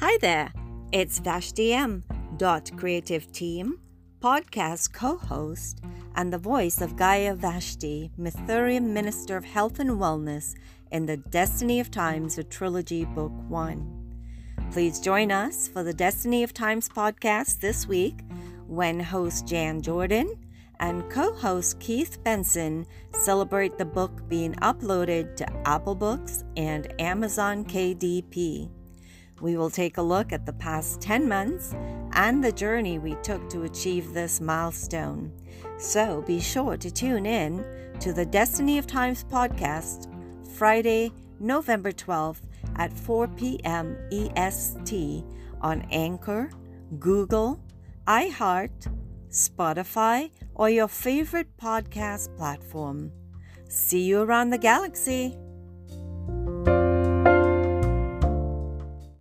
Hi there, it's Vashti M. Dot Creative Team, podcast co host, and the voice of Gaia Vashti, Mithurian Minister of Health and Wellness in the Destiny of Times, a trilogy, book one. Please join us for the Destiny of Times podcast this week when host Jan Jordynn and co host Keith Benson celebrate the book being uploaded to Apple Books and Amazon KDP. We will take a look at the past 10 months and the journey we took to achieve this milestone. So be sure to tune in to the Destiny of Times podcast Friday, November 12th at 4 p.m. EST on Anchor, Google, iHeart, Spotify, or your favorite podcast platform. See you around the galaxy.